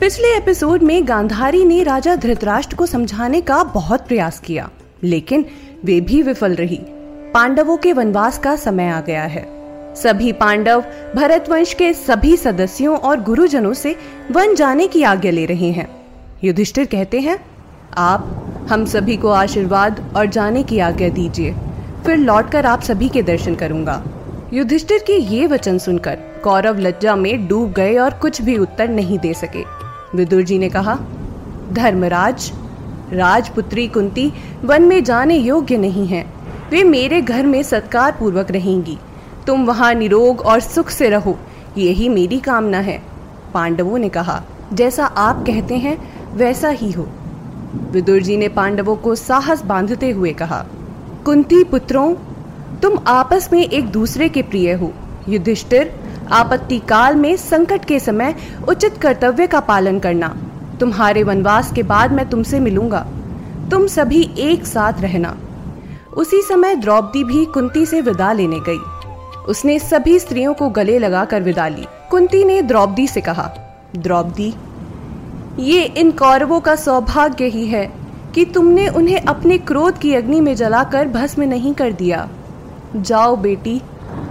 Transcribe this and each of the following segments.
पिछले एपिसोड में गांधारी ने राजा धृतराष्ट्र को समझाने का बहुत प्रयास किया, लेकिन वे भी विफल रही। पांडवों के वनवास का समय आ गया है। सभी पांडव भरत वंश के सभी सदस्यों और गुरुजनों से वन जाने की आज्ञा ले रहे हैं। युधिष्ठिर कहते हैं, आप, हम सभी को आशीर्वाद और जाने की आज्ञा दीजिए, फिर लौटकर आप सभी के दर्शन करूँगा। युधिष्ठिर के ये वचन सुनकर कौरव लज्जा में डूब गए और कुछ भी उत्तर नहीं दे सके। विदुर जी ने कहा, धर्मराज, राजपुत्री कुंती वन में जाने योग्य नहीं है। वे मेरे घर में सत्कार पूर्वक रहेंगी। तुम वहाँ निरोग और सुख से रहो यही मेरी कामना है। पांडवों ने कहा, जैसा आप कहते हैं, वैसा ही हो। विदुर जी ने पांडवों को साहस बांधते हुए कहा, कुंती पुत्रों, तुम आपस में एक दूसरे के प्रिय हो। युधिष्ठिर आपत्ति काल में संकट के समय उचित कर्तव्य का पालन करना। तुम्हारे वनवास के बाद मैं तुमसे मिलूँगा। तुम सभी एक साथ रहना। उसी समय द्रौपदी भी कुंती से विदा लेने गई। उसने सभी स्त्रियों को गले लगाकर विदा ली। कुंती ने द्रौपदी से कहा, द्रौपदी, ये इन कौरवों का सौभाग्य ही है कि तुमने उन्हें अपने क्रोध की अग्नि में जलाकर भस्म नहीं कर दिया। जाओ बेटी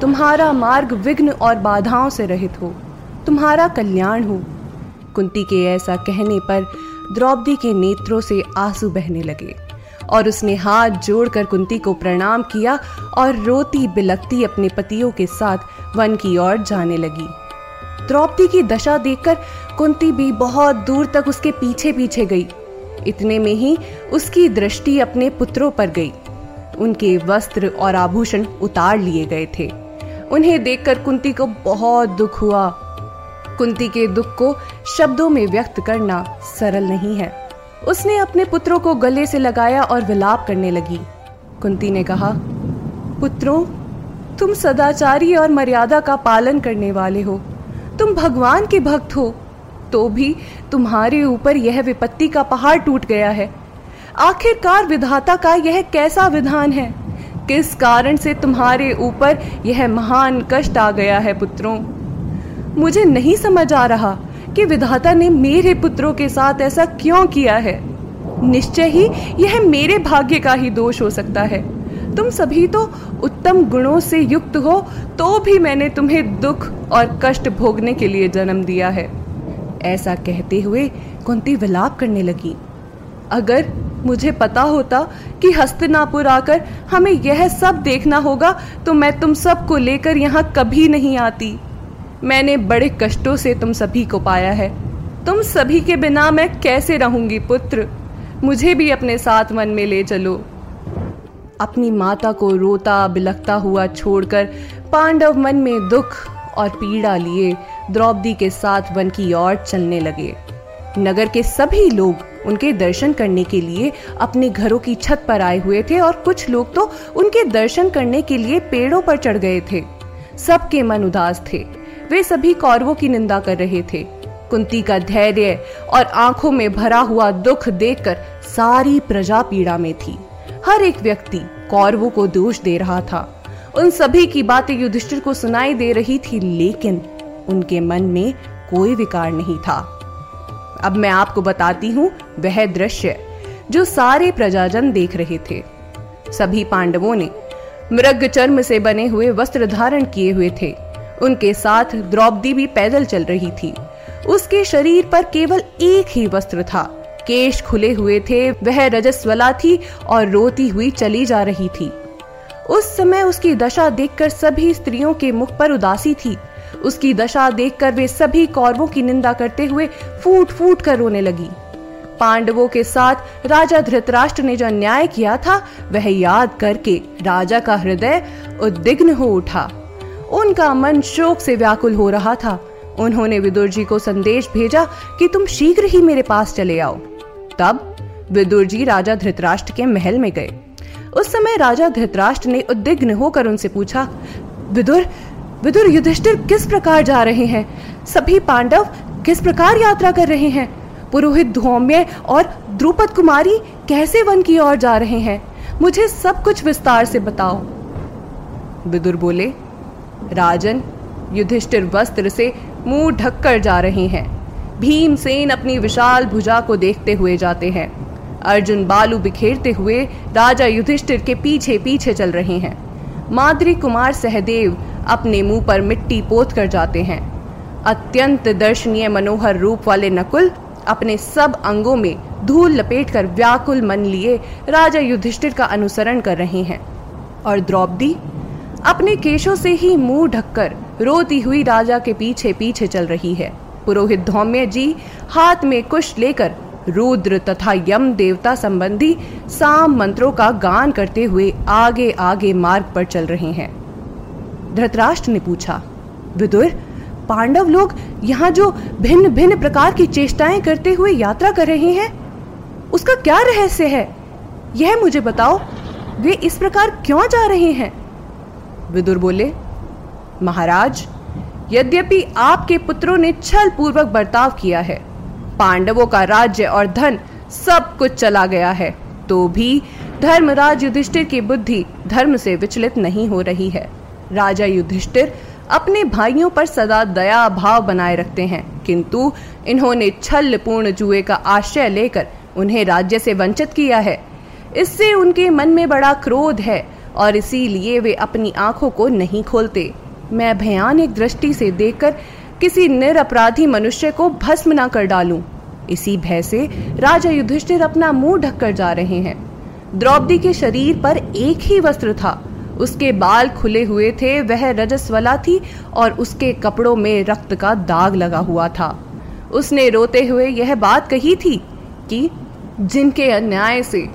तुम्हारा मार्ग विघ्न और बाधाओं से रहित हो। तुम्हारा कल्याण हो। कुंती के ऐसा कहने पर द्रौपदी के नेत्रों से आँसू बहने लगे और उसने हाथ जोड़कर कुंती को प्रणाम किया और रोती बिलकती अपने पतियों के साथ वन की ओर जाने लगी। द्रौपदी की दशा देखकर कुंती भी बहुत दूर तक उसके पीछे पीछे गई। इतने में ही उसकी दृष्टि अपने पुत्रों पर गई। उनके वस्त्र और आभूषण उतार लिए गए थे। उन्हें देखकर कुंती को बहुत दुख हुआ। कुंती के दुख को शब्दों में व्यक्त करना सरल नहीं है। उसने अपने पुत्रों को गले से लगाया और विलाप करने लगी। कुंती ने कहा, पुत्रों, तुम सदाचारी और मर्यादा का पालन करने वाले हो। तुम भगवान के भक्त हो तो भी तुम्हारे ऊपर यह विपत्ति का पहाड़ टूट गया है। आखिरकार विधाता का यह कैसा विधान है? किस कारण से तुम्हारे ऊपर यह महान कष्ट आ गया है पुत्रों? मुझे नहीं समझ आ रहा कि विधाता ने मेरे पुत्रों के साथ ऐसा क्यों किया है। निश्चय ही यह मेरे भाग्य का ही दोष हो सकता है। तुम सभी तो उत्तम गुणों से युक्त हो तो भी मैंने तुम्हें दुख और कष्ट भोगने के लिए जन्म दिया है। ऐसा कहते हुए कुंती विलाप करने लगी। अगर मुझे पता होता कि हस्तिनापुर आकर हमें यह सब देखना होगा तो मैं तुम सबको लेकर यहाँ कभी नहीं आती। मैंने बड़े कष्टों से तुम सभी को पाया है। तुम सभी के बिना मैं कैसे रहूँगी, पुत्र? मुझे भी अपने साथ मन में ले चलो। अपनी माता को रोता बिलखता हुआ छोड़कर पांडव मन में दुख और पीड़ा लिए द्रौपदी के साथ वन की ओर चलने लगे। नगर के सभी लोग उनके दर्शन करने के लिए अपने घरों की छत पर आए हुए थे और कुछ लोग तो उनके दर्शन करने के लिए पेड़ों पर चढ़ गए थे। सबके मन उदास थे। वे सभी कौरवों की निंदा कर रहे थे। कुंती का धैर्य और आँखों में भरा हुआ दुख देखकर सारी प्रजा पीड़ा में थी। हर एक व्यक्ति कौरवों को दोष दे रहा था। उन सभी की बातें युधिष्ठिर को सुनाई दे रही थी, लेकिन उनके मन में कोई विकार नहीं था। अब मैं आपको बताती हूँ वह दृश्य जो सारे प्रजाजन देख रहे थे। सभी पांडवों ने मृग चर्म से बने हुए वस्त्र धारण किए हुए थे। उनके साथ द्रौपदी भी पैदल चल रही थी। उसके शरीर पर केवल एक ही वस्त्र था। केश खुले हुए थे, वह रजस्वला थी और रोती हुई चली जा रही थी। उस समय उसकी दशा देखकर सभी स्त्रियों के मुख पर उदासी थी। उसकी दशा देखकर वे सभी कौरवों की निंदा करते हुए फूट फूट कर रोने लगी। पांडवों के साथ राजा धृतराष्ट्र ने जो अन्याय किया था, वह याद करके राजा का हृदय उद्विग्न हो उठा। उनका मन शोक से व्याकुल हो रहा था। उन्होंने विदुर जी को संदेश भेजा कि तुम शीघ्र ही मेरे पास चले आओ। तब विदुर जी राजा धृतराष्ट्र के महल में गए। उस समय राजा धृतराष्ट्र ने उद्विग्न होकर उनसे पूछा, विदुर विदुर युधिष्ठिर किस प्रकार जा रहे हैं? सभी पांडव किस प्रकार यात्रा कर रहे हैं? पुरोहित धौम्य और द्रुपद कुमारी कैसे वन की ओर जा रहे हैं? मुझे सब कुछ विस्तार से बताओ। विदुर बोले, राजन, युधिष्ठिर वस्त्र से मुँह ढककर जा रहे हैं। भीमसेन अपनी विशाल भुजा को देखते हुए जाते हैं। अर्जुन बालू बिखेरते हुए राजा युधिष्ठिर के पीछे पीछे चल रहे हैं। माद्री कुमार सहदेव अपने मुँह पर मिट्टी पोत कर जाते हैं। अत्यंत दर्शनीय मनोहर रूप वाले नकुल अपने सब अंगों में धूल लपेटकर व्याकुल मन लिए राजा युधिष्ठिर का अनुसरण कर रहे हैं। और द्रौपदी अपने केशों से ही मुँह ढककर रोती हुई राजा के पीछे पीछे चल रही है। पुरोहित धौम्य जी हाथ में कुश लेकर रुद्र तथा यम देवता संबंधी साम मंत्रों का गान करते हुए आगे आगे मार्ग पर चल रहे हैं। धृतराष्ट्र ने पूछा, विदुर, पांडव लोग यहाँ जो भिन्न भिन्न प्रकार की चेष्टाएँ करते हुए यात्रा कर रहे हैं, उसका क्या रहस्य है? यह मुझे बताओ, वे इस प्रकार क्यों जा रहे हैं? विदुर बोले, महाराज, यद्यपि आपके पुत्रों ने छल पूर्वक बर्ताव किया है, पांडवों का राज्य और धन सब कुछ चला गया है तो भी धर्मराज युधिष्ठिर की बुद्धि धर्म से विचलित नहीं हो रही है। राजा युधिष्ठिर अपने भाइयों पर सदा दया भाव बनाए रखते हैं। किंतु इन्होंने छल पूर्ण जुए का आश्रय लेकर उन्हें राज्य से वंचित किया है। इससे उनके मन में बड़ा क्रोध है और इसीलिए वे अपनी आँखों को नहीं खोलते। मैं भयानक दृष्टि से देखकर किसी निरपराधी मनुष्य को भस्म न कर डालूं। इसी भय से राजा युधिष्ठिर अपना मुँह ढककर जा रहे हैं। द्रौपदी के शरीर पर एक ही वस्त्र था। उसके बाल खुले हुए थे, वह रजस्वला थी और उसके कपड़ों में रक्त का दाग लगा हुआ था। उसने रोते हुए यह बात कही थी कि, जिनके अन्याय से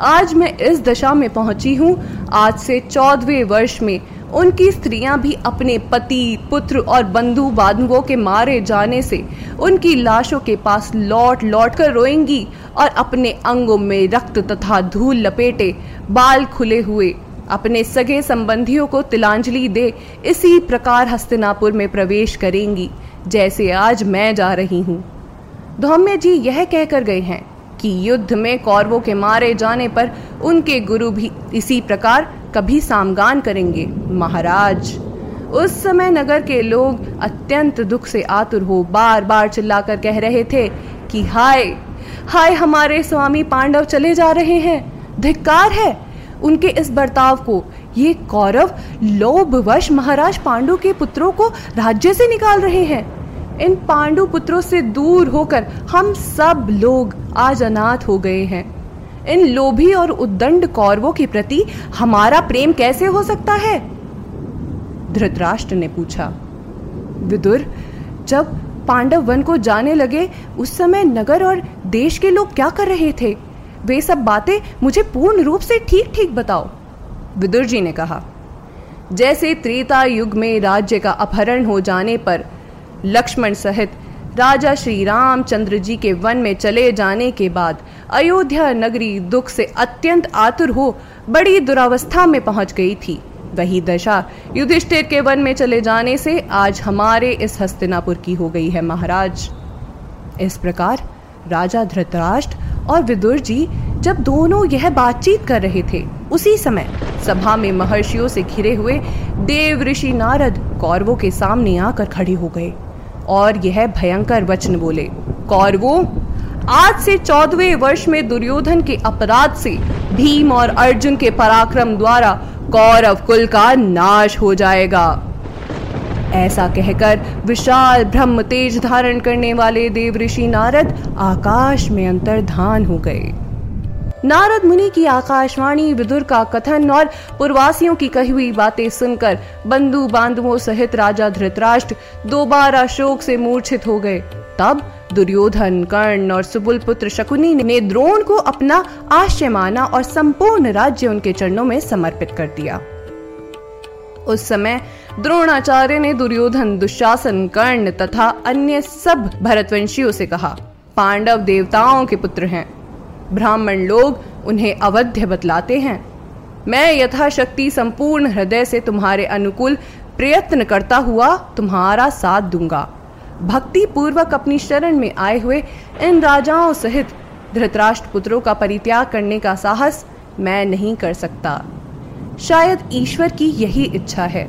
आज मैं इस दशा में पहुँची हूँ, आज से चौदवे वर्ष में उनकी स्त्रियाँ भी अपने पति, पुत्र और बंधु बांधुओं के मारे जाने से उनकी लाशों के पास लौट लौट कर रोएँगी और अपने अंगों में रक्त तथा धूल लपेटे बाल खुले हुए अपने सगे संबंधियों को तिलांजलि दे, इसी प्रकार हस्तिनापुर में प्रवेश करेंगी, जैसे आज मैं जा रही हूँ। धौम्य जी यह कहकर गए हैं कि युद्ध में कौरवों के मारे जाने पर उनके गुरु भी इसी प्रकार कभी सामगान करेंगे। महाराज, उस समय नगर के लोग अत्यंत दुख से आतुर हो बार बार चिल्लाकर कह रहे थे कि हाय हाय हमारे स्वामी पांडव चले जा रहे हैं, धिक्कार है उनके इस बर्ताव को। ये कौरव लोभवश महाराज पांडु के पुत्रों को राज्य से निकाल रहे हैं। इन पांडु पुत्रों से दूर होकर हम सब लोग आज अनाथ हो गए हैं। इन लोभी और उद्दंड कौरवों के प्रति हमारा प्रेम कैसे हो सकता है? धृतराष्ट्र ने पूछा। विदुर, जब पांडव वन को जाने लगे, उस समय नगर और देश के लोग क्या कर रहे थे? वे सब बातें मुझे पूर्ण रूप से ठीक ठीक बताओ विदुर जी ने कहा। जैसे त्रेता युग में राज्य का अपहरण हो जाने पर लक्ष्मण सहित राजा श्री रामचंद्र जी के वन में चले जाने के बाद अयोध्या नगरी दुख से अत्यंत आतुर हो बड़ी दुरावस्था में पहुँच गई थी। वही दशा युधिष्ठिर के वन में चले जाने से आज हमारे इस हस्तिनापुर की हो गई है महाराज। इस प्रकार राजा धृतराष्ट्र और विदुर जी, जब दोनों यह बातचीत कर रहे थे, उसी समय सभा में महर्षियों से घिरे हुए देव ऋषि नारद कौरवों के सामने आकर खड़े हो गए और यह भयंकर वचन बोले, कौरवों, आज से चौदवे वर्ष में दुर्योधन के अपराध से भीम और अर्जुन के पराक्रम द्वारा कौरव कुल का नाश हो जाएगा। ऐसा कहकर विशाल ब्रह्म तेज धारण करने वाले देव ऋषि नारद आकाश में अंतर्धान हो गए। नारद मुनि की आकाशवाणी, विदुर का कथन और पूर्वासियों की कही हुई बातें सुनकर बंधु बांधवों सहित राजा धृतराष्ट्र दोबारा शोक से मूर्छित हो गए। तब दुर्योधन, कर्ण और सुबुल पुत्र शकुनी ने द्रोण को अपना आश्चर्य माना और संपूर्ण राज्य उनके चरणों में समर्पित कर दिया। उस समय द्रोणाचार्य ने दुर्योधन दुशासन कर्ण तथा अन्य सब भरतवंशियों से कहा, पांडव देवताओं के पुत्र हैं। ब्राह्मण लोग उन्हें अवध्य बतलाते हैं। मैं यथाशक्ति संपूर्ण हृदय से तुम्हारे अनुकूल प्रयत्न करता हुआ तुम्हारा साथ दूँगा। भक्ति पूर्वक अपनी शरण में आए हुए इन राजाओं सहित धृतराष्ट्र पुत्रों का परित्याग करने का साहस मैं नहीं कर सकता। शायद ईश्वर की यही इच्छा है।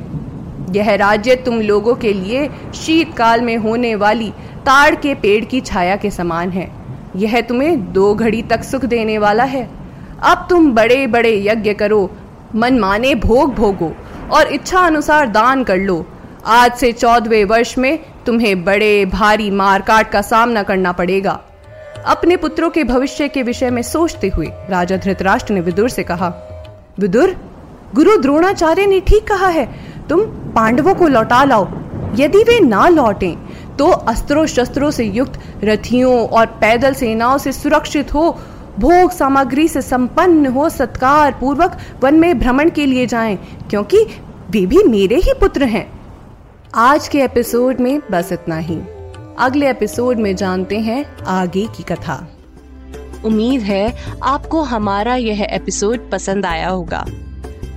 यह राज्य तुम लोगों के लिए शीतकाल में होने वाली ताड़ के पेड़ की छाया के समान है। यह तुम्हें दो घड़ी तक सुख देने वाला है। अब तुम बड़े बड़े यज्ञ करो मन माने भोग भोगो और इच्छा अनुसार दान कर लो। आज से चौदवे वर्ष में तुम्हें बड़े भारी मारकाट का सामना करना पड़ेगा। अपने पुत्रों के भविष्य के विषय में सोचते हुए राजा धृतराष्ट्र ने विदुर से कहा, विदुर गुरु द्रोणाचार्य ने ठीक कहा है, तुम पांडवों को लौटा लाओ। यदि वे ना लौटें तो अस्त्रों शस्त्रों से युक्त रथियों और पैदल सेनाओं से सुरक्षित हो, भोग सामग्री से संपन्न हो सत्कार पूर्वक वन में भ्रमण के लिए जाएँ, क्योंकि वे भी मेरे ही पुत्र हैं। आज के एपिसोड में बस इतना ही। अगले एपिसोड में जानते हैं आगे की कथा। उम्मीद है आपको हमारा यह एपिसोड पसंद आया होगा।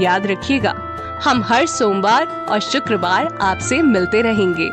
याद रखिएगा। हम हर सोमवार और शुक्रवार आपसे मिलते रहेंगे।